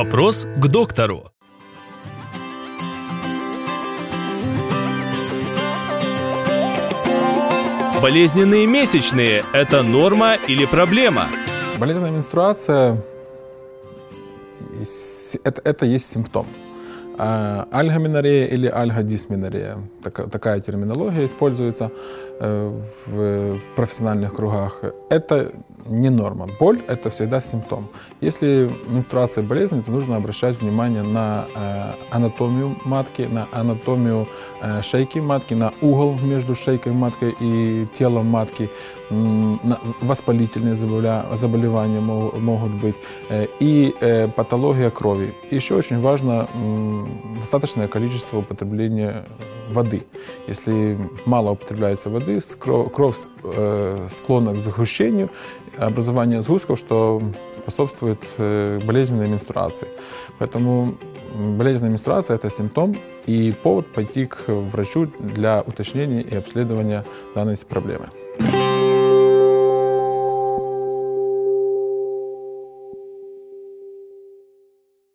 Вопрос к доктору. Болезненные месячные – это норма или проблема? Болезненная менструация это, это есть симптом. А, Альгоменорея или альгодисменорея, така- такая терминология используется э, в профессиональных кругах. Это не норма. Боль – это всегда симптом. Если менструация болезнь, то нужно обращать внимание на э, анатомию матки, на анатомию э, шейки матки, на угол между шейкой матки и телом матки, на- воспалительные заболевания мо- могут быть э, и э, патология крови. Еще очень важно достаточное количество употребления воды. Если мало употребляется воды, кровь э, склонна к загущению, образованию сгустков, что способствует э, болезненной менструации. Поэтому болезненная менструация – это симптом и повод пойти к врачу для уточнения и обследования данной проблемы.